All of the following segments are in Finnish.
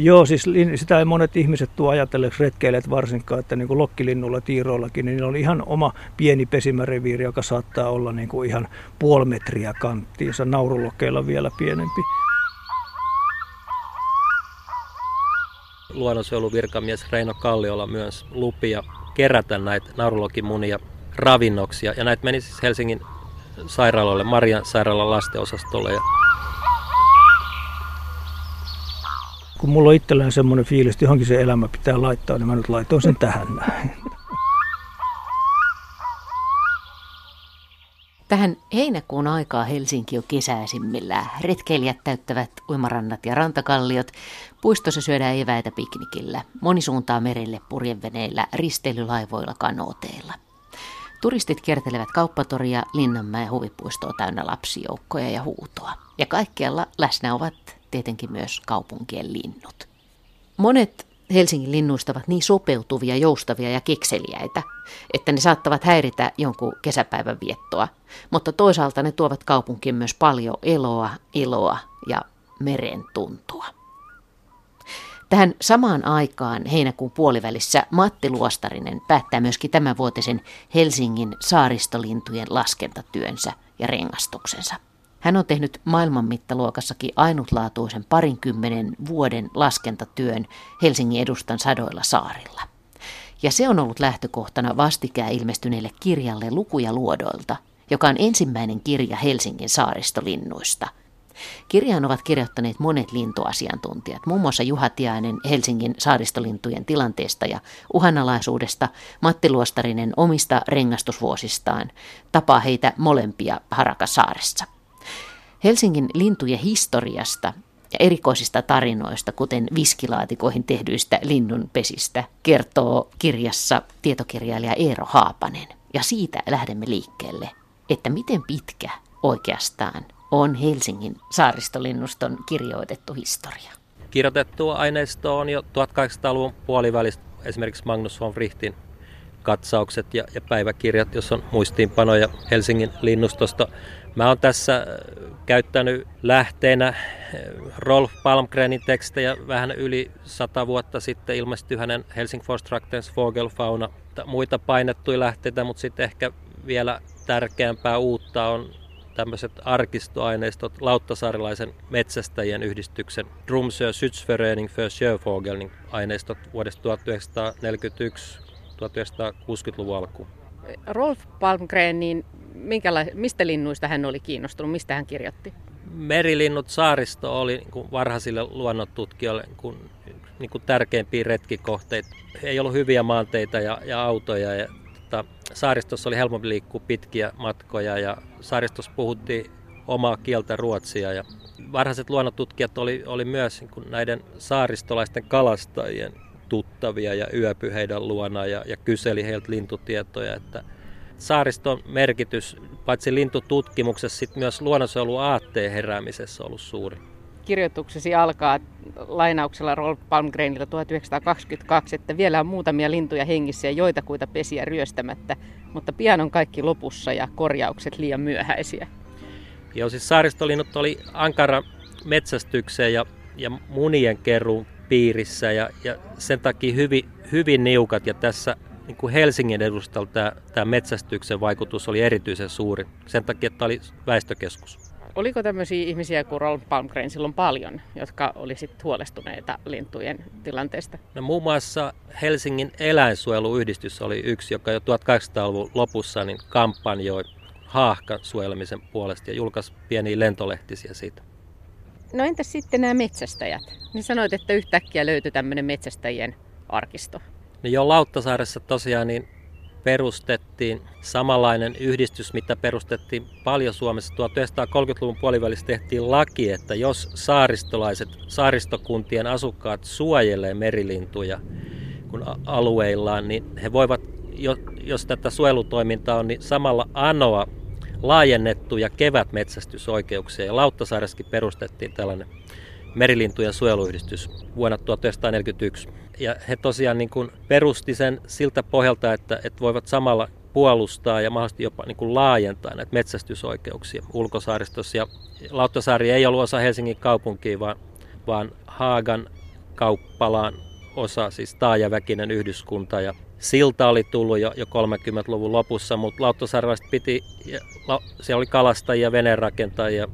Joo, siis sitä ei monet ihmiset tuo ajatelleeksi retkeilijät varsinkaan, että niin kuin lokkilinnulla, tiiroillakin, niin on ihan oma pieni pesimäreviiri, joka saattaa olla niin kuin ihan puoli metriä kanttiinsa, naurulokkeilla vielä pienempi. Luonnonsuojeluvirkamies Reino Kalliola myös lupia kerätä näitä naurulokimunia ravinnoksi. Ja näitä meni siis Helsingin sairaalalle, Marian sairaalan lastenosastolle. Ja kun mulla on itsellään semmoinen fiilis, että johonkin se elämä pitää laittaa, niin mä nyt laitoin sen tähän näin. Tähän heinäkuun aikaa Helsinki on kesäisimmillään. Retkeilijät täyttävät uimarannat ja rantakalliot. Puistossa syödään eväitä piknikillä. Moni suuntaa merelle purjeveneillä, risteilylaivoilla, kanooteilla. Turistit kiertelevät kauppatoria, Linnanmäen huvipuistoa täynnä lapsijoukkoja ja huutoa. Ja kaikkialla läsnä ovat tietenkin myös kaupunkien linnut. Monet Helsingin linnuista ovat niin sopeutuvia, joustavia ja kekseliäitä, että ne saattavat häiritä jonkun kesäpäivän viettoa, mutta toisaalta ne tuovat kaupunkiin myös paljon eloa, iloa ja meren tuntua. Tähän samaan aikaan heinäkuun puolivälissä Matti Luostarinen päättää myöskin tämänvuotisen Helsingin saaristolintujen laskentatyönsä ja rengastuksensa. Hän on tehnyt maailman mittaluokassakin ainutlaatuisen parinkymmenen vuoden laskentatyön Helsingin edustan sadoilla saarilla. Ja se on ollut lähtökohtana vastikään ilmestyneelle kirjalle Lukuja luodoilta, joka on ensimmäinen kirja Helsingin saaristolinnuista. Kirjaan ovat kirjoittaneet monet lintuasiantuntijat, muun muassa Juha Tiainen Helsingin saaristolintujen tilanteesta ja uhanalaisuudesta, Matti Luostarinen omista rengastusvuosistaan, tapaa heitä molempia Harakasaaressa. Helsingin lintujen historiasta ja erikoisista tarinoista, kuten viskilaatikoihin tehdyistä linnunpesistä, kertoo kirjassa tietokirjailija Eero Haapanen. Ja siitä lähdemme liikkeelle, että miten pitkä oikeastaan on Helsingin saaristolinnuston kirjoitettu historia. Kirjoitettua aineistoa on jo 1800-luvun puolivälistä esimerkiksi Magnus von Frichtin katsaukset ja, ja päiväkirjat, jos on muistiinpanoja Helsingin linnustosta. Mä oon tässä äh, käyttänyt lähteenä äh, Rolf Palmgrenin tekstejä vähän yli sata vuotta sitten ilmestyi hänen Helsingforstraktens Vogelfauna. Muita painettuja lähteitä, mutta sitten ehkä vielä tärkeämpää uutta on tämmöiset arkistoaineistot Lauttasaarilaisen metsästäjien yhdistyksen Drumsö Sydsförening för Sjöfågel aineistot vuodesta 1941-1960-luvun alkuun. Rolf Palmgren, niin minkäla- mistä linnuista hän oli kiinnostunut, mistä hän kirjoitti? Merilinnut saaristo oli niin varhaisille luonnontutkijoille niin kuin, niin kuin tärkeimpiä retkikohteita. Ei ollut hyviä maanteita ja, ja autoja. Ja, tota, saaristossa oli helpompi liikkua pitkiä matkoja ja saaristossa puhuttiin omaa kieltä ruotsia. Ja varhaiset luonnontutkijat oli, oli myös niin näiden saaristolaisten kalastajien tuttavia ja yöpy heidän luona ja, ja kyseli heiltä lintutietoja, että saariston merkitys paitsi lintututkimuksessa, sitten myös luonnonsuojeluaatteen heräämisessä on ollut suuri. Kirjoituksesi alkaa lainauksella Rolf Palmgrenilta 1922, että vielä on muutamia lintuja hengissä ja joita kuita pesiä ryöstämättä, mutta pian on kaikki lopussa ja korjaukset liian myöhäisiä. Joo, siis saaristolinnut oli ankara metsästykseen ja, ja munien keruun piirissä ja, ja sen takia hyvin, hyvin niukat ja tässä niin kuin Helsingin edustalla tämä, tämä metsästyksen vaikutus oli erityisen suuri sen takia, että tämä oli väestökeskus. Oliko tämmöisiä ihmisiä kuin Rolf Palmgren silloin paljon, jotka olisivat huolestuneita lintujen tilanteesta? No, muun muassa Helsingin eläinsuojeluyhdistys oli yksi, joka jo 1800-luvun lopussa niin kampanjoi haahkan suojelemisen puolesta ja julkaisi pieniä lentolehtisiä siitä. No entäs sitten nämä metsästäjät? Niin sanoit, että yhtäkkiä löytyi tämmöinen metsästäjien arkisto. Niin jo Lauttasaaressa tosiaan niin perustettiin samanlainen yhdistys, mitä perustettiin paljon Suomessa. 1930-luvun puolivälissä tehtiin laki, että jos saaristolaiset, saaristokuntien asukkaat suojelee merilintuja kun alueillaan, niin he voivat, jos tätä suojelutoimintaa on, niin samalla anoa laajennettuja kevätmetsästysoikeuksia. Ja Lauttasaaressakin perustettiin tällainen merilintujen suojeluyhdistys vuonna 1941. Ja he tosiaan niin kuin perusti sen siltä pohjalta, että, että voivat samalla puolustaa ja mahdollisesti jopa niin kuin laajentaa näitä metsästysoikeuksia ulkosaaristossa. Ja Lauttasaari ei ollut osa Helsingin kaupunkia, vaan, vaan Haagan kauppalaan osa, siis taajaväkinen yhdyskunta ja silta oli tullut jo, jo 30-luvun lopussa, mutta Lauttasaarelaiset piti, siellä oli kalastajia, venerakentajia,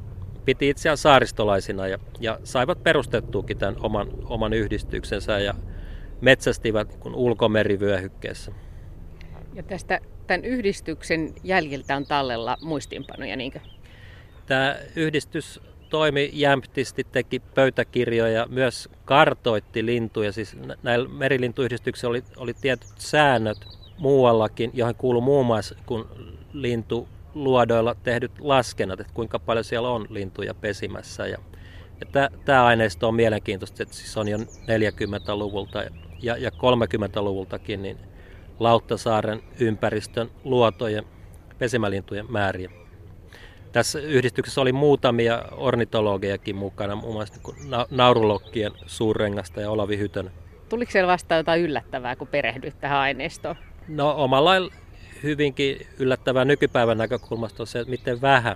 piti itseään saaristolaisina ja, ja saivat perustettuukin tämän oman, oman yhdistyksensä ja metsästivät niin ulkomerivyöhykkeessä. Ja tästä tämän yhdistyksen jäljiltä on tallella muistiinpanoja, niinkö? Tämä yhdistys toimi jämptisti, teki pöytäkirjoja, myös kartoitti lintuja. Siis näillä merilintuyhdistyksillä oli, oli tietyt säännöt muuallakin, johon kuuluu muun muassa kun lintu luodoilla tehdyt laskennat, että kuinka paljon siellä on lintuja pesimässä. Ja, ja tämä aineisto on mielenkiintoista, että siis on jo 40-luvulta ja, ja 30-luvultakin niin Lauttasaaren ympäristön luotojen pesimälintujen määriä. Tässä yhdistyksessä oli muutamia ornitologejakin mukana, muun muassa niin naurulokkien suurrengasta ja Olavi Hytön. Tuliko siellä vastaan jotain yllättävää, kun perehdyit tähän aineistoon? No omalla hyvinkin yllättävää nykypäivän näkökulmasta on se, että miten vähän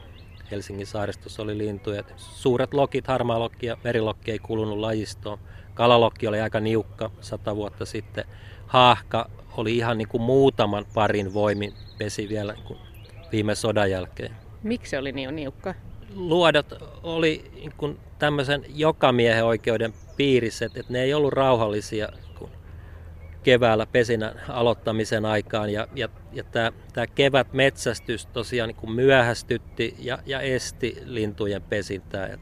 Helsingin saaristossa oli lintuja. Suuret lokit, harmaalokki ja merilokki ei kulunut lajistoon. Kalalokki oli aika niukka sata vuotta sitten. Haahka oli ihan niin kuin muutaman parin voimin pesi vielä niin kuin viime sodan jälkeen. Miksi se oli niin niukka? Luodot oli kuin tämmöisen jokamiehen oikeuden piirissä, että ne ei ollut rauhallisia keväällä pesinän aloittamisen aikaan. Ja, ja, ja tämä, kevät metsästys tosiaan niin kuin myöhästytti ja, ja esti lintujen pesintää.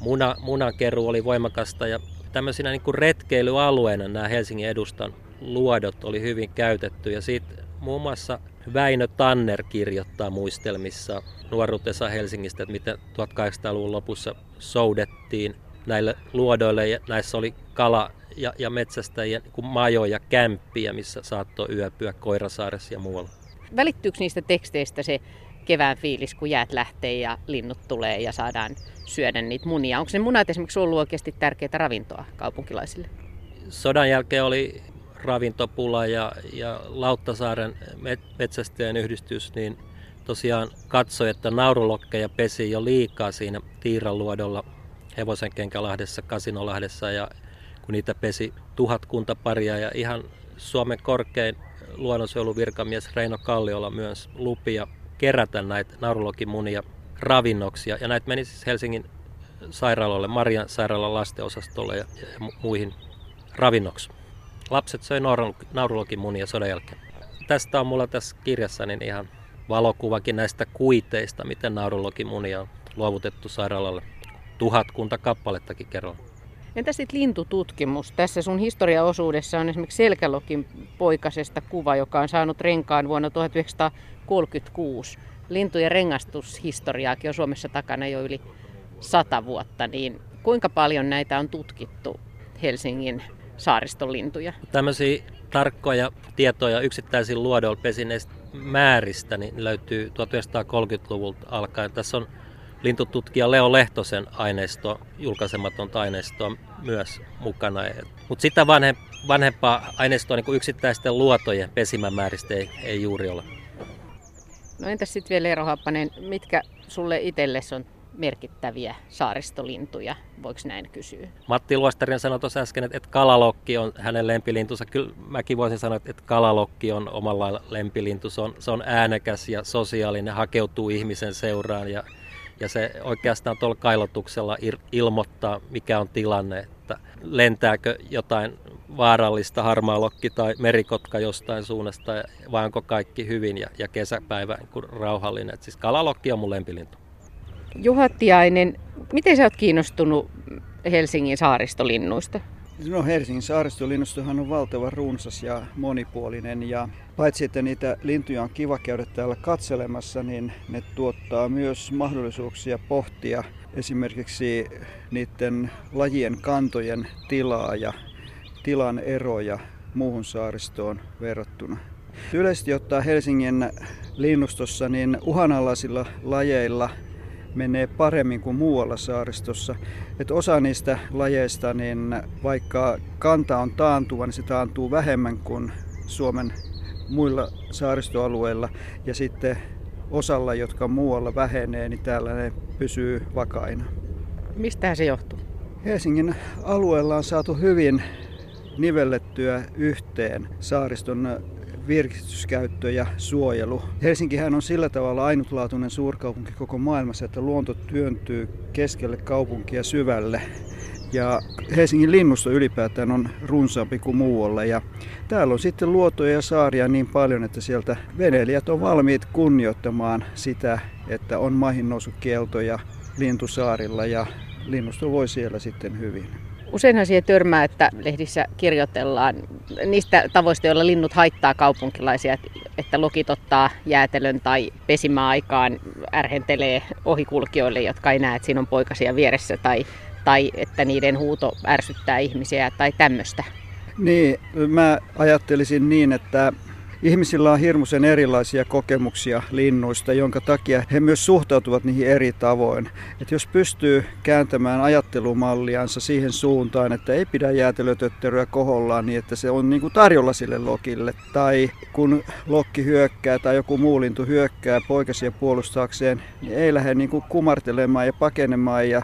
Muna, munakeru oli voimakasta ja tämmöisinä niin kuin retkeilyalueena nämä Helsingin edustan luodot oli hyvin käytetty ja siitä muun muassa Väinö Tanner kirjoittaa muistelmissa nuoruutensa Helsingistä, että miten 1800-luvun lopussa soudettiin näille luodoille ja näissä oli kala ja, ja metsästäjien niin majoja, kämppiä, missä saattoi yöpyä Koirasaaressa ja muualla. Välittyykö niistä teksteistä se kevään fiilis, kun jäät lähtee ja linnut tulee ja saadaan syödä niitä munia? Onko ne munat esimerkiksi ollut oikeasti tärkeää ravintoa kaupunkilaisille? Sodan jälkeen oli ravintopula ja, ja Lauttasaaren metsästäjän yhdistys, niin tosiaan katsoi, että naurulokkeja pesi jo liikaa siinä Tiiraluodolla, Hevosenkenkälahdessa, Kasinolahdessa ja kun niitä pesi tuhatkunta paria ja ihan Suomen korkein luonnonsuojeluvirkamies Reino Kalliola myös lupia kerätä näitä naurulokimunia ravinnoksia. Ja näitä meni siis Helsingin sairaaloille, Marian sairaalan lastenosastolle ja, ja muihin ravinnoksi. Lapset söi naurulokimunia sodan jälkeen. Tästä on mulla tässä kirjassa niin ihan valokuvakin näistä kuiteista, miten naurulokimunia on luovutettu sairaalalle. Tuhatkunta kappalettakin kerralla. Entä sitten lintututkimus? Tässä sun historiaosuudessa on esimerkiksi Selkälokin poikasesta kuva, joka on saanut renkaan vuonna 1936. Lintujen rengastushistoriaakin on Suomessa takana jo yli sata vuotta, niin kuinka paljon näitä on tutkittu Helsingin saaristolintuja? Tämmöisiä tarkkoja tietoja yksittäisiin luodoilla pesineistä määristä niin löytyy 1930-luvulta alkaen. Tässä on lintututkija Leo Lehtosen aineisto, julkaisematonta aineistoa myös mukana. Mutta sitä vanhe, vanhempaa aineistoa niin kuin yksittäisten luotojen pesimämääristä ei, ei juuri ole. No entäs sitten vielä Eero Happanen, mitkä sulle itsellesi on merkittäviä saaristolintuja, voiko näin kysyä? Matti Luostarin sanoi tuossa äsken, että kalalokki on hänen lempilintunsa. Kyllä mäkin voisin sanoa, että kalalokki on omalla lempilintu. Se on, se on äänekäs ja sosiaalinen, hakeutuu ihmisen seuraan ja ja se oikeastaan tuolla kailotuksella ilmoittaa, mikä on tilanne, että lentääkö jotain vaarallista harmaalokki tai merikotka jostain suunnasta vai onko kaikki hyvin ja, ja kesäpäivä niin rauhallinen. Et siis kalalokki on mun lempilintu. Juha Tiainen, miten sä oot kiinnostunut Helsingin saaristolinnuista? No Helsingin saaristolinnustohan on valtavan runsas ja monipuolinen ja paitsi että niitä lintuja on kiva käydä täällä katselemassa, niin ne tuottaa myös mahdollisuuksia pohtia esimerkiksi niiden lajien kantojen tilaa ja tilan eroja muuhun saaristoon verrattuna. Yleisesti ottaa Helsingin linnustossa niin uhanalaisilla lajeilla menee paremmin kuin muualla saaristossa. Et osa niistä lajeista, niin vaikka kanta on taantuva, niin se taantuu vähemmän kuin Suomen muilla saaristoalueilla. Ja sitten osalla, jotka muualla vähenee, niin täällä ne pysyy vakaina. Mistä se johtuu? Helsingin alueella on saatu hyvin nivellettyä yhteen saariston virkistyskäyttö ja suojelu. Helsinkihän on sillä tavalla ainutlaatuinen suurkaupunki koko maailmassa, että luonto työntyy keskelle kaupunkia syvälle. Ja Helsingin linnusto ylipäätään on runsaampi kuin muualla. Ja täällä on sitten luotoja ja saaria niin paljon, että sieltä veneilijät on valmiit kunnioittamaan sitä, että on maihin kieltoja lintusaarilla ja linnusto voi siellä sitten hyvin. Useinhan siihen törmää, että lehdissä kirjoitellaan niistä tavoista, joilla linnut haittaa kaupunkilaisia, että lokit ottaa jäätelön tai pesimäaikaan ärhentelee ohikulkijoille, jotka ei näe, että siinä on poikasia vieressä, tai, tai että niiden huuto ärsyttää ihmisiä tai tämmöistä. Niin, mä ajattelisin niin, että Ihmisillä on hirmuisen erilaisia kokemuksia linnuista, jonka takia he myös suhtautuvat niihin eri tavoin. Et jos pystyy kääntämään ajattelumalliansa siihen suuntaan, että ei pidä jäätelötötteröä kohollaan niin, että se on niin kuin tarjolla sille lokille. Tai kun lokki hyökkää tai joku muu lintu hyökkää poikasia puolustaakseen, niin ei lähde niin kuin kumartelemaan ja pakenemaan, ja,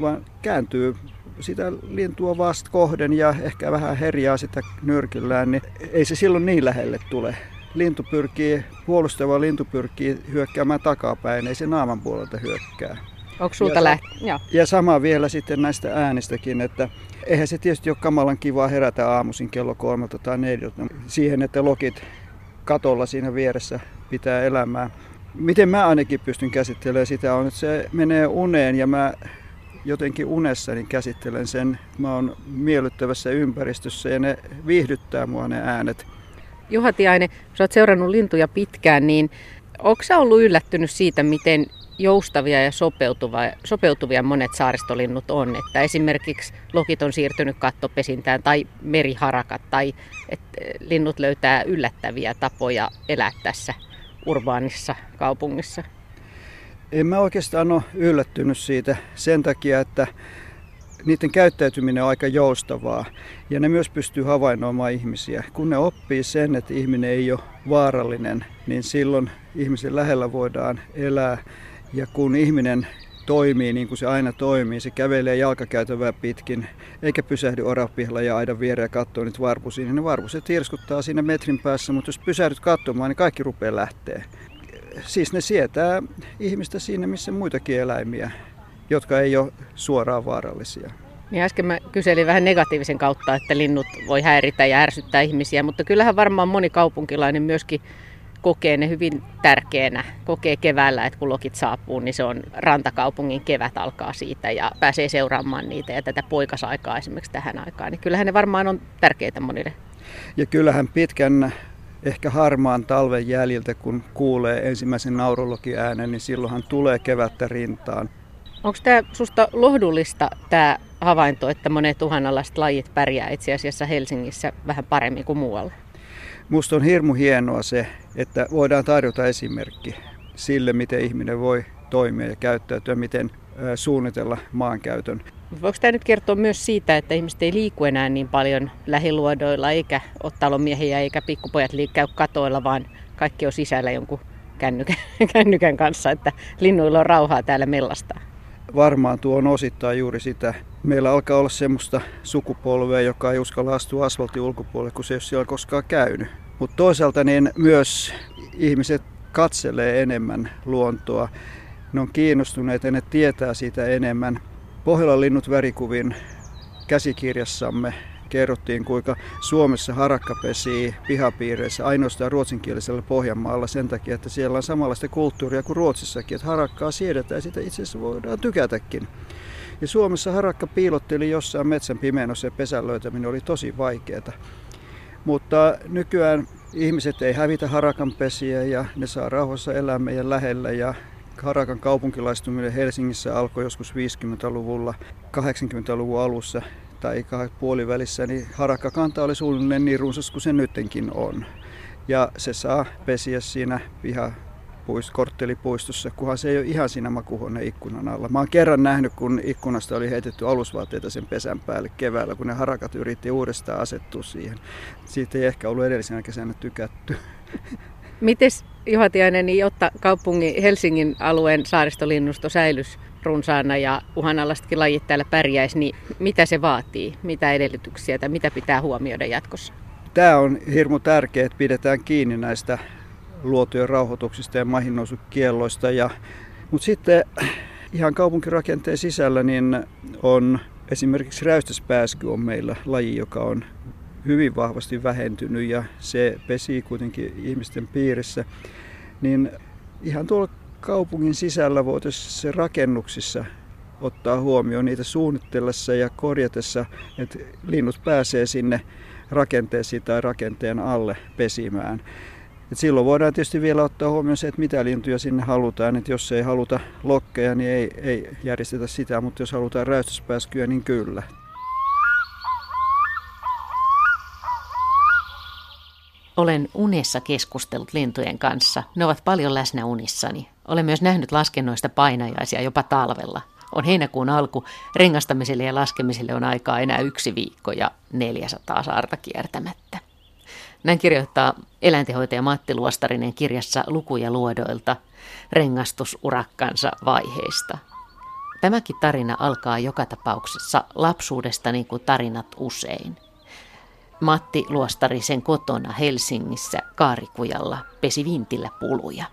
vaan kääntyy sitä lintua vasta kohden ja ehkä vähän herjaa sitä nyrkillään, niin ei se silloin niin lähelle tule. Lintu pyrkii, puolustava lintu pyrkii hyökkäämään takapäin, ei se naaman puolelta hyökkää. Onko sulta läht... ja, ja sama vielä sitten näistä äänistäkin, että eihän se tietysti ole kamalan kivaa herätä aamuisin kello kolmelta tai neljältä siihen, että lokit katolla siinä vieressä pitää elämää. Miten mä ainakin pystyn käsittelemään sitä on, että se menee uneen ja mä jotenkin unessa niin käsittelen sen. Mä oon miellyttävässä ympäristössä ja ne viihdyttää mua ne äänet. Juha Tiainen, sä oot seurannut lintuja pitkään, niin onko sä ollut yllättynyt siitä, miten joustavia ja sopeutuvia, sopeutuvia monet saaristolinnut on? Että esimerkiksi lokit on siirtynyt kattopesintään tai meriharakat tai että linnut löytää yllättäviä tapoja elää tässä urbaanissa kaupungissa. En mä oikeastaan ole yllättynyt siitä sen takia, että niiden käyttäytyminen on aika joustavaa ja ne myös pystyy havainnoimaan ihmisiä. Kun ne oppii sen, että ihminen ei ole vaarallinen, niin silloin ihmisen lähellä voidaan elää. Ja kun ihminen toimii niin kuin se aina toimii, se kävelee jalkakäytävää pitkin, eikä pysähdy orapihalla ja aidan viereen ja katsoo niitä varpusia, niin ne varpuset tirskuttaa siinä metrin päässä, mutta jos pysähdyt katsomaan, niin kaikki rupeaa lähteä siis ne sietää ihmistä siinä, missä muitakin eläimiä, jotka ei ole suoraan vaarallisia. Niin äsken mä kyselin vähän negatiivisen kautta, että linnut voi häiritä ja ärsyttää ihmisiä, mutta kyllähän varmaan moni kaupunkilainen myöskin kokee ne hyvin tärkeänä. Kokee keväällä, että kun lokit saapuu, niin se on rantakaupungin kevät alkaa siitä ja pääsee seuraamaan niitä ja tätä poikasaikaa esimerkiksi tähän aikaan. Niin kyllähän ne varmaan on tärkeitä monille. Ja kyllähän pitkän ehkä harmaan talven jäljiltä, kun kuulee ensimmäisen naurulokin äänen, niin silloinhan tulee kevättä rintaan. Onko tämä susta lohdullista tämä havainto, että monet uhanalaiset lajit pärjää itse asiassa Helsingissä vähän paremmin kuin muualla? Musta on hirmu hienoa se, että voidaan tarjota esimerkki sille, miten ihminen voi toimia ja käyttäytyä, miten suunnitella maankäytön. Voiko tämä nyt kertoa myös siitä, että ihmiset ei liiku enää niin paljon lähiluodoilla, eikä ole talomiehiä, eikä pikkupojat käy katoilla, vaan kaikki on sisällä jonkun kännykän, kännykän kanssa, että linnuilla on rauhaa täällä mellasta. Varmaan tuo on osittain juuri sitä. Meillä alkaa olla semmoista sukupolvea, joka ei uskalla astua asfaltin ulkopuolelle, kun se ei ole siellä koskaan käynyt. Mutta toisaalta niin myös ihmiset katselee enemmän luontoa. Ne on kiinnostuneita ja ne tietää siitä enemmän. Pohjolan linnut värikuvin käsikirjassamme kerrottiin, kuinka Suomessa harakka pesii pihapiireissä ainoastaan ruotsinkielisellä Pohjanmaalla sen takia, että siellä on samanlaista kulttuuria kuin Ruotsissakin, että harakkaa siedetään ja sitä itse asiassa voidaan tykätäkin. Ja Suomessa harakka piilotteli jossain metsän pimeänossa ja pesän löytäminen oli tosi vaikeaa. Mutta nykyään ihmiset ei hävitä harakan pesiä ja ne saa rauhassa elää meidän lähellä ja Harakan kaupunkilaistuminen Helsingissä alkoi joskus 50-luvulla, 80-luvun alussa tai puolivälissä, niin harakkakanta oli suunnilleen niin runsas kuin se nyttenkin on. Ja se saa pesiä siinä piha korttelipuistossa, kunhan se ei ole ihan siinä makuhuoneen ikkunan alla. Mä oon kerran nähnyt, kun ikkunasta oli heitetty alusvaatteita sen pesän päälle keväällä, kun ne harakat yritti uudestaan asettua siihen. Siitä ei ehkä ollut edellisenä kesänä tykätty. Mites Juha Tiainen, niin jotta kaupungin Helsingin alueen saaristolinnusto säilys runsaana ja uhanalaisetkin lajit täällä pärjäisi, niin mitä se vaatii? Mitä edellytyksiä tai mitä pitää huomioida jatkossa? Tämä on hirmu tärkeää, että pidetään kiinni näistä luotujen rauhoituksista ja maihinnousukielloista. Ja, mutta sitten ihan kaupunkirakenteen sisällä niin on esimerkiksi räystäspääsky on meillä laji, joka on hyvin vahvasti vähentynyt ja se pesii kuitenkin ihmisten piirissä. Niin ihan tuolla kaupungin sisällä voitaisiin rakennuksissa ottaa huomioon niitä suunnitellessa ja korjatessa, että linnut pääsee sinne rakenteisiin tai rakenteen alle pesimään. Et silloin voidaan tietysti vielä ottaa huomioon se, että mitä lintuja sinne halutaan. Et jos ei haluta lokkeja, niin ei, ei järjestetä sitä, mutta jos halutaan räystyspääskyä, niin kyllä. Olen unessa keskustellut lintujen kanssa. Ne ovat paljon läsnä unissani. Olen myös nähnyt laskennoista painajaisia jopa talvella. On heinäkuun alku. Rengastamiselle ja laskemiselle on aikaa enää yksi viikko ja 400 saarta kiertämättä. Näin kirjoittaa eläintehoitaja Matti Luostarinen kirjassa Lukuja luodoilta rengastusurakkansa vaiheista. Tämäkin tarina alkaa joka tapauksessa lapsuudesta niin kuin tarinat usein. Matti Luostarisen kotona Helsingissä Kaarikujalla pesi vintillä puluja.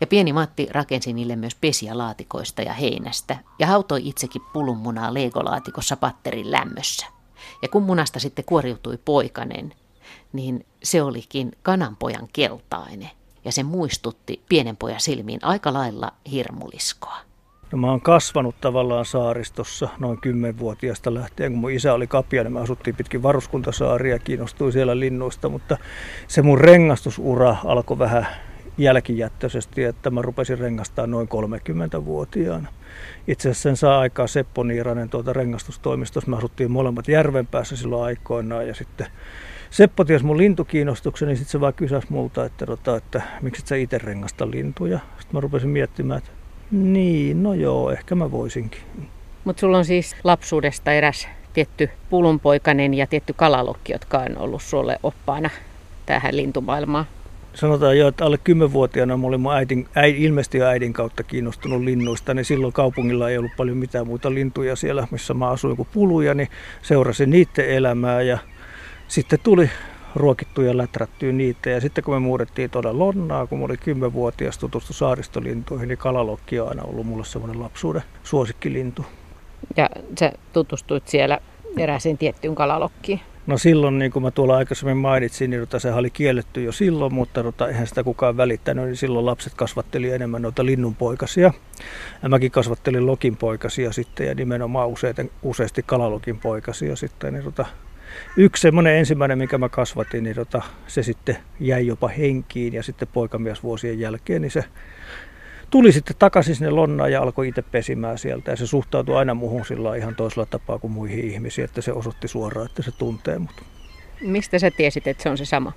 Ja pieni Matti rakensi niille myös pesiä laatikoista ja heinästä ja hautoi itsekin pulunmunaa leegolaatikossa patterin lämmössä. Ja kun munasta sitten kuoriutui poikanen, niin se olikin kananpojan keltainen ja se muistutti pienen pojan silmiin aika lailla hirmuliskoa. No mä oon kasvanut tavallaan saaristossa noin kymmenvuotiaasta lähtien, kun mun isä oli kapia, niin me asuttiin pitkin varuskuntasaaria ja kiinnostuin siellä linnuista, mutta se mun rengastusura alkoi vähän jälkijättöisesti, että mä rupesin rengastaa noin 30-vuotiaana. Itse asiassa sen saa aikaa Seppo Niiranen tuolta rengastustoimistossa. Me asuttiin molemmat järven päässä silloin aikoinaan ja sitten Seppo ties mun lintukiinnostuksen, niin sitten se vaan kysäsi multa, että, että, että miksi et sä itse rengasta lintuja. Sitten mä rupesin miettimään, että niin, no joo, ehkä mä voisinkin. Mutta sulla on siis lapsuudesta eräs tietty pulunpoikainen ja tietty kalalokki, jotka on ollut sulle oppaana tähän lintumaailmaan. Sanotaan jo, että alle 10-vuotiaana mä olin mun äidin, äidin, ilmeisesti jo äidin kautta kiinnostunut linnuista, niin silloin kaupungilla ei ollut paljon mitään muita lintuja siellä, missä mä asuin kuin puluja, niin seurasin niiden elämää ja sitten tuli ruokittuja ja läträttyä niitä. Ja sitten kun me muutettiin tuolla Lonnaa, kun mä olin 10-vuotias tutustu saaristolintuihin, niin kalalokki on aina ollut mulle semmoinen lapsuuden suosikkilintu. Ja sä tutustuit siellä erääseen tiettyyn kalalokkiin? No silloin, niin kuin mä tuolla aikaisemmin mainitsin, niin tota, sehän oli kielletty jo silloin, mutta tota, eihän sitä kukaan välittänyt, niin silloin lapset kasvatteli enemmän noita linnunpoikasia. Ja mäkin kasvattelin lokinpoikasia sitten ja nimenomaan useiten, useasti kalalokin poikasia sitten. Niin tota, yksi semmoinen ensimmäinen, mikä mä kasvatin, niin tota, se sitten jäi jopa henkiin ja sitten poikamies vuosien jälkeen, niin se tuli sitten takaisin sinne lonnaan ja alkoi itse pesimään sieltä. Ja se suhtautui aina muuhun sillä ihan toisella tapaa kuin muihin ihmisiin, että se osoitti suoraan, että se tuntee mut. Mistä sä tiesit, että se on se sama?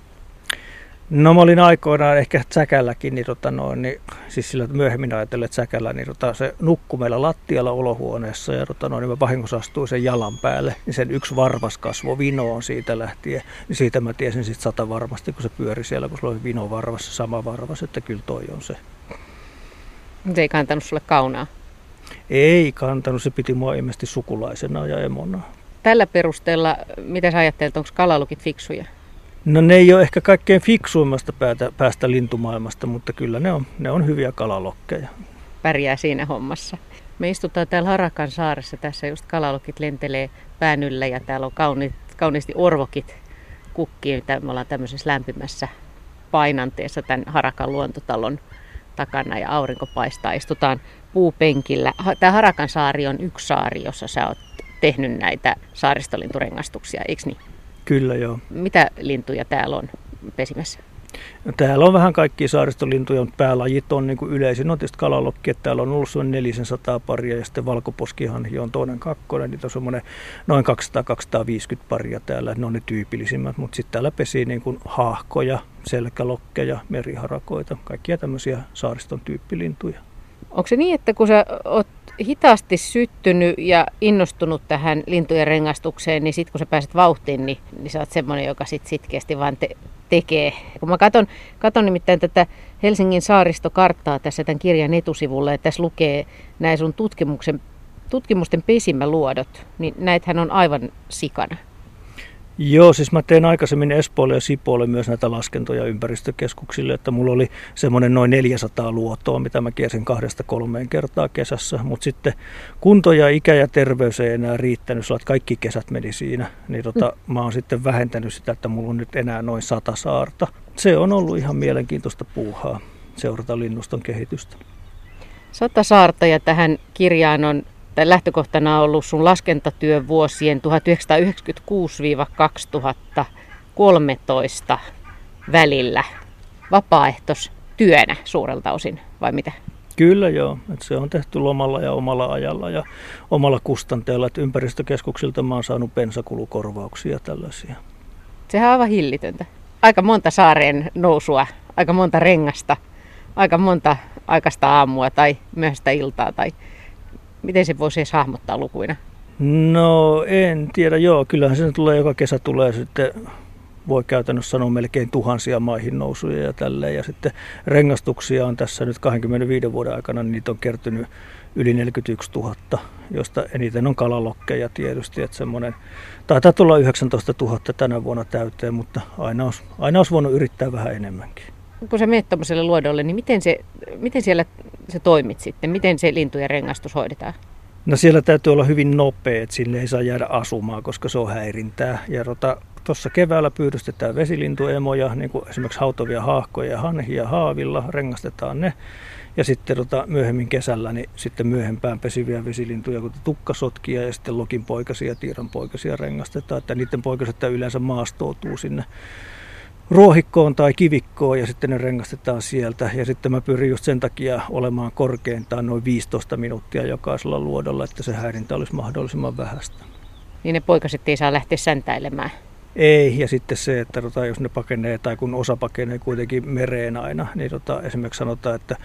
No mä olin aikoinaan ehkä Tsäkälläkin, niin, tota noin, niin siis sillä myöhemmin ajatellen, että Tsäkällä, niin tota, se nukkui meillä lattialla olohuoneessa ja tota noin, niin mä vahingossa astuin sen jalan päälle, niin sen yksi varvas kasvo vinoon siitä lähtien, niin siitä mä tiesin sitten sata varmasti, kun se pyöri siellä, kun se oli vino varvassa, sama varvas, että kyllä toi on se. Se ei kantanut sulle kaunaa? Ei kantanut, se piti mua ilmeisesti sukulaisena ja emona. Tällä perusteella, mitä sä ajattelet, onko kalalukit fiksuja? No ne ei ole ehkä kaikkein fiksuimmasta päätä, päästä lintumaailmasta, mutta kyllä ne on, ne on hyviä kalalokkeja. Pärjää siinä hommassa. Me istutaan täällä Harakan saaressa. Tässä just kalalokit lentelee pään yllä ja täällä on kauni, kauniisti orvokit kukkii. Me ollaan tämmöisessä lämpimässä painanteessa tämän Harakan luontotalon takana ja aurinko paistaa. Istutaan puupenkillä. Tämä Harakan saari on yksi saari, jossa sä oot tehnyt näitä saaristolinturengastuksia, eikö niin? Kyllä joo. Mitä lintuja täällä on pesimässä? No, täällä on vähän kaikkia saaristolintuja, mutta päälajit on niin kuin yleisin. On tietysti kalalokki, että täällä on ollut noin 400 paria ja sitten valkoposkihan on toinen kakkonen. Niitä on semmoinen noin 200-250 paria täällä. Ne on ne tyypillisimmät, mutta sitten täällä pesii niin kuin haahkoja, selkälokkeja, meriharakoita, kaikkia tämmöisiä saariston tyyppilintuja. Onko se niin, että kun sä oot hitaasti syttynyt ja innostunut tähän lintujen rengastukseen, niin sitten kun sä pääset vauhtiin, niin, niin sä oot semmoinen, joka sit sitkeästi vaan te- tekee. Kun mä katon, katon nimittäin tätä Helsingin saaristokarttaa tässä tämän kirjan etusivulla, että tässä lukee näin sun tutkimuksen, tutkimusten pesimäluodot, niin näitähän on aivan sikana. Joo, siis mä tein aikaisemmin Espoolle ja Sipoolle myös näitä laskentoja ympäristökeskuksille, että mulla oli semmoinen noin 400 luotoa, mitä mä kiersin kahdesta kolmeen kertaa kesässä, mutta sitten kunto ja ikä ja terveys ei enää riittänyt, sillä kaikki kesät meni siinä, niin tota, mm. mä oon sitten vähentänyt sitä, että mulla on nyt enää noin sata saarta. Se on ollut ihan mielenkiintoista puuhaa seurata linnuston kehitystä. Sata saarta ja tähän kirjaan on tai lähtökohtana on ollut sun laskentatyö vuosien 1996-2013 välillä vapaaehtoistyönä suurelta osin, vai mitä? Kyllä joo, että se on tehty lomalla ja omalla ajalla ja omalla kustanteella, että ympäristökeskuksilta mä oon saanut pensakulukorvauksia tällaisia. Sehän on aivan hillitöntä. Aika monta saareen nousua, aika monta rengasta, aika monta aikaista aamua tai myöhäistä iltaa tai Miten se voisi edes hahmottaa lukuina? No en tiedä, joo. Kyllähän se tulee joka kesä tulee sitten voi käytännössä sanoa melkein tuhansia maihin nousuja ja tälleen. Ja sitten rengastuksia on tässä nyt 25 vuoden aikana, niin niitä on kertynyt yli 41 000, josta eniten on kalalokkeja tietysti. Että semmoinen, taitaa tulla 19 000 tänä vuonna täyteen, mutta aina olisi, aina olisi voinut yrittää vähän enemmänkin kun sä menet tuommoiselle luodolle, niin miten, se, miten siellä se toimit sitten? Miten se lintujen rengastus hoidetaan? No siellä täytyy olla hyvin nopea, että sinne ei saa jäädä asumaan, koska se on häirintää. Ja tuossa tota, keväällä pyydystetään vesilintuemoja, niin kuin esimerkiksi hautovia haahkoja, hanhia haavilla, rengastetaan ne. Ja sitten tota, myöhemmin kesällä niin sitten myöhempään pesiviä vesilintuja, kuten tukkasotkia ja sitten lokinpoikasia ja tiiranpoikasia rengastetaan. Että niiden poikaset yleensä maastoutuu sinne ruohikkoon tai kivikkoon ja sitten ne rengastetaan sieltä. Ja sitten mä pyrin just sen takia olemaan korkeintaan noin 15 minuuttia jokaisella luodolla, että se häirintä olisi mahdollisimman vähäistä. Niin ne poikaset ei saa lähteä säntäilemään? Ei, ja sitten se, että tota, jos ne pakenee tai kun osa pakenee kuitenkin mereen aina, niin tota, esimerkiksi sanotaan, että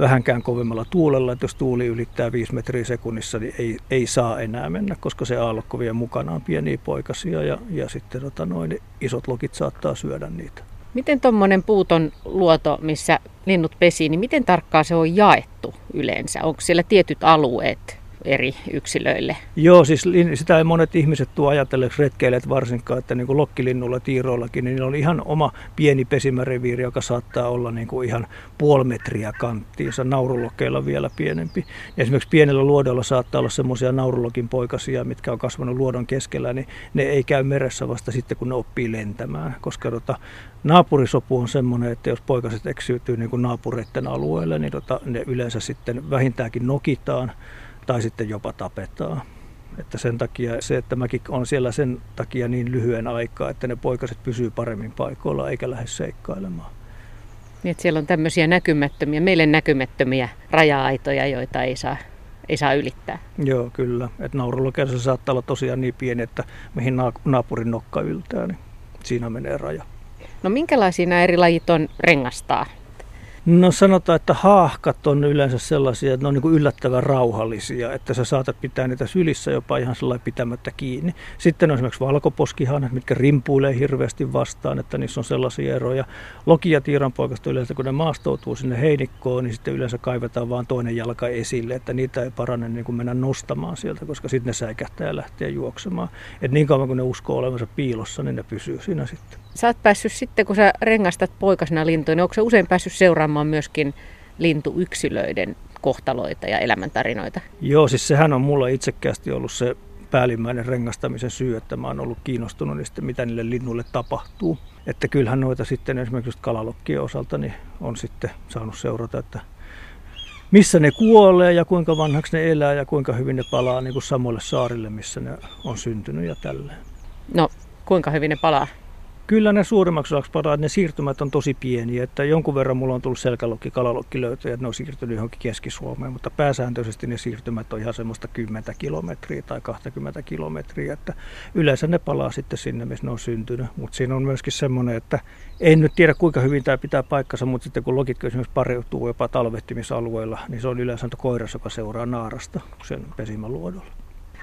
vähänkään kovemmalla tuulella, että jos tuuli ylittää 5 metriä sekunnissa, niin ei, ei saa enää mennä, koska se aallokko vie mukanaan pieniä poikasia ja, ja sitten tota, noin isot lokit saattaa syödä niitä. Miten tuommoinen puuton luoto, missä linnut pesii, niin miten tarkkaan se on jaettu yleensä? Onko siellä tietyt alueet? Eri yksilöille. Joo, siis sitä ei monet ihmiset tuo ajatelleeksi retkeilijät varsinkaan, että niin kuin lokkilinnulla, tiiroillakin, niin on ihan oma pieni pesimäreviiri, joka saattaa olla niin kuin ihan puoli metriä kanttiinsa, naurulokkeilla vielä pienempi. Ja esimerkiksi pienellä luodolla saattaa olla semmoisia naurulokin poikasia, mitkä on kasvanut luodon keskellä, niin ne ei käy meressä vasta sitten, kun ne oppii lentämään, koska tota, naapurisopu on semmoinen, että jos poikaset eksyytyy niin kuin naapureiden alueelle, niin tota, ne yleensä sitten vähintäänkin nokitaan tai sitten jopa tapetaan. Että sen takia se, että mäkin on siellä sen takia niin lyhyen aikaa, että ne poikaset pysyy paremmin paikoilla eikä lähde seikkailemaan. Niin, että siellä on tämmöisiä näkymättömiä, meille näkymättömiä raja-aitoja, joita ei saa, ei saa ylittää. Joo, kyllä. Että naurulokersa saattaa olla tosiaan niin pieni, että mihin naapurin nokka yltää, niin siinä menee raja. No minkälaisia nämä eri lajit on rengastaa? No sanotaan, että haahkat on yleensä sellaisia, että ne on niin kuin yllättävän rauhallisia, että sä saatat pitää niitä sylissä jopa ihan sellainen pitämättä kiinni. Sitten on esimerkiksi valkoposkihanat, mitkä rimpuilee hirveästi vastaan, että niissä on sellaisia eroja. Loki ja tiiranpoikasta yleensä, kun ne maastoutuu sinne heinikkoon, niin sitten yleensä kaivetaan vaan toinen jalka esille, että niitä ei parane niin kuin mennä nostamaan sieltä, koska sitten ne säikähtää ja lähtee juoksemaan. Et niin kauan kun ne uskoo olevansa piilossa, niin ne pysyy siinä sitten. Sä oot päässyt sitten, kun sä rengastat poikasena lintuja, niin onko sä usein päässyt seuraamaan myöskin lintuyksilöiden kohtaloita ja elämäntarinoita? Joo, siis sehän on mulla itsekkäästi ollut se päällimmäinen rengastamisen syy, että mä oon ollut kiinnostunut niistä, mitä niille linnuille tapahtuu. Että kyllähän noita sitten esimerkiksi kalalokkien osalta niin on sitten saanut seurata, että missä ne kuolee ja kuinka vanhaksi ne elää ja kuinka hyvin ne palaa niin kuin samoille saarille, missä ne on syntynyt ja tälleen. No, kuinka hyvin ne palaa? Kyllä ne suurimmaksi osaksi parhaat, ne siirtymät on tosi pieniä, että jonkun verran mulla on tullut selkälokki, kalalokki löytöjä, että ne on siirtynyt johonkin Keski-Suomeen, mutta pääsääntöisesti ne siirtymät on ihan semmoista 10 kilometriä tai 20 kilometriä, että yleensä ne palaa sitten sinne, missä ne on syntynyt, mutta siinä on myöskin semmoinen, että en nyt tiedä kuinka hyvin tämä pitää paikkansa, mutta sitten kun lokit esimerkiksi pariutuu jopa talvehtimisalueella, niin se on yleensä koiras, joka seuraa naarasta sen pesimäluodolla.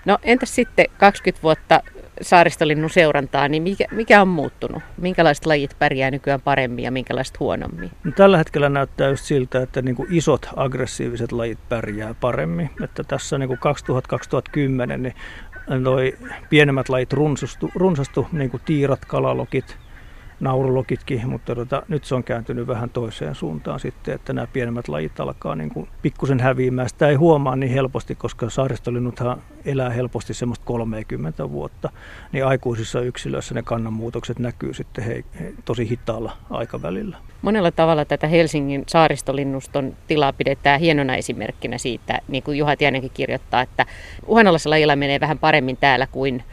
No entäs sitten 20 vuotta saaristolinnun seurantaa, niin mikä, mikä on muuttunut? Minkälaiset lajit pärjää nykyään paremmin ja minkälaiset huonommin? No, tällä hetkellä näyttää just siltä, että niin kuin isot aggressiiviset lajit pärjää paremmin. Että tässä niin kuin 2000-2010 niin noi pienemmät lajit runsastu, runsastu niin kuin tiirat, kalalokit, naurulokitkin, mutta tota, nyt se on kääntynyt vähän toiseen suuntaan sitten, että nämä pienemmät lajit alkaa niin kuin pikkusen häviämään. Sitä ei huomaa niin helposti, koska saaristolinnuthan elää helposti semmoista 30 vuotta, niin aikuisissa yksilöissä ne kannanmuutokset näkyy sitten he, he, tosi hitaalla aikavälillä. Monella tavalla tätä Helsingin saaristolinnuston tilaa pidetään hienona esimerkkinä siitä, niin kuin Juha Tienenkin kirjoittaa, että uhanalaisella lajilla menee vähän paremmin täällä kuin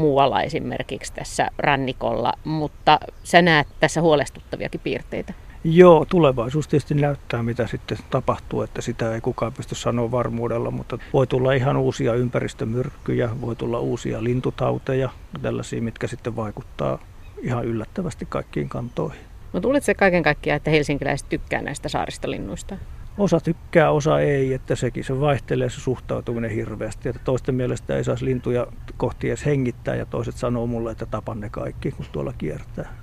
muualla esimerkiksi tässä rannikolla, mutta sä näet tässä huolestuttaviakin piirteitä. Joo, tulevaisuus tietysti näyttää, mitä sitten tapahtuu, että sitä ei kukaan pysty sanoa varmuudella, mutta voi tulla ihan uusia ympäristömyrkkyjä, voi tulla uusia lintutauteja, tällaisia, mitkä sitten vaikuttaa ihan yllättävästi kaikkiin kantoihin. Mutta luuletko se kaiken kaikkiaan, että helsinkiläiset tykkää näistä saaristolinnuista? Osa tykkää, osa ei, että sekin se vaihtelee se suhtautuminen hirveästi. Että toisten mielestä ei saisi lintuja kohti edes hengittää ja toiset sanoo mulle, että tapan ne kaikki, kun tuolla kiertää.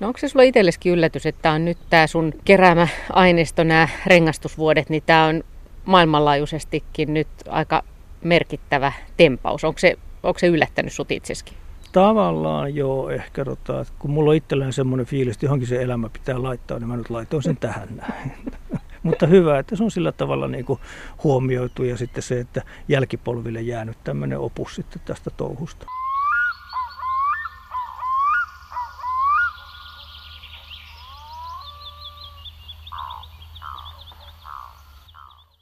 No onko se sulla itselleskin yllätys, että on nyt tämä sun keräämä aineisto, nämä rengastusvuodet, niin tämä on maailmanlaajuisestikin nyt aika merkittävä tempaus. Onko se, onko se yllättänyt sut itseskin? Tavallaan joo, ehkä tota, että kun mulla on itselleen semmoinen fiilis, että johonkin se elämä pitää laittaa, niin mä nyt laitoin sen tähän näin. Mutta hyvä, että se on sillä tavalla niin kuin huomioitu ja sitten se, että jälkipolville jäänyt tämmöinen opus sitten tästä touhusta.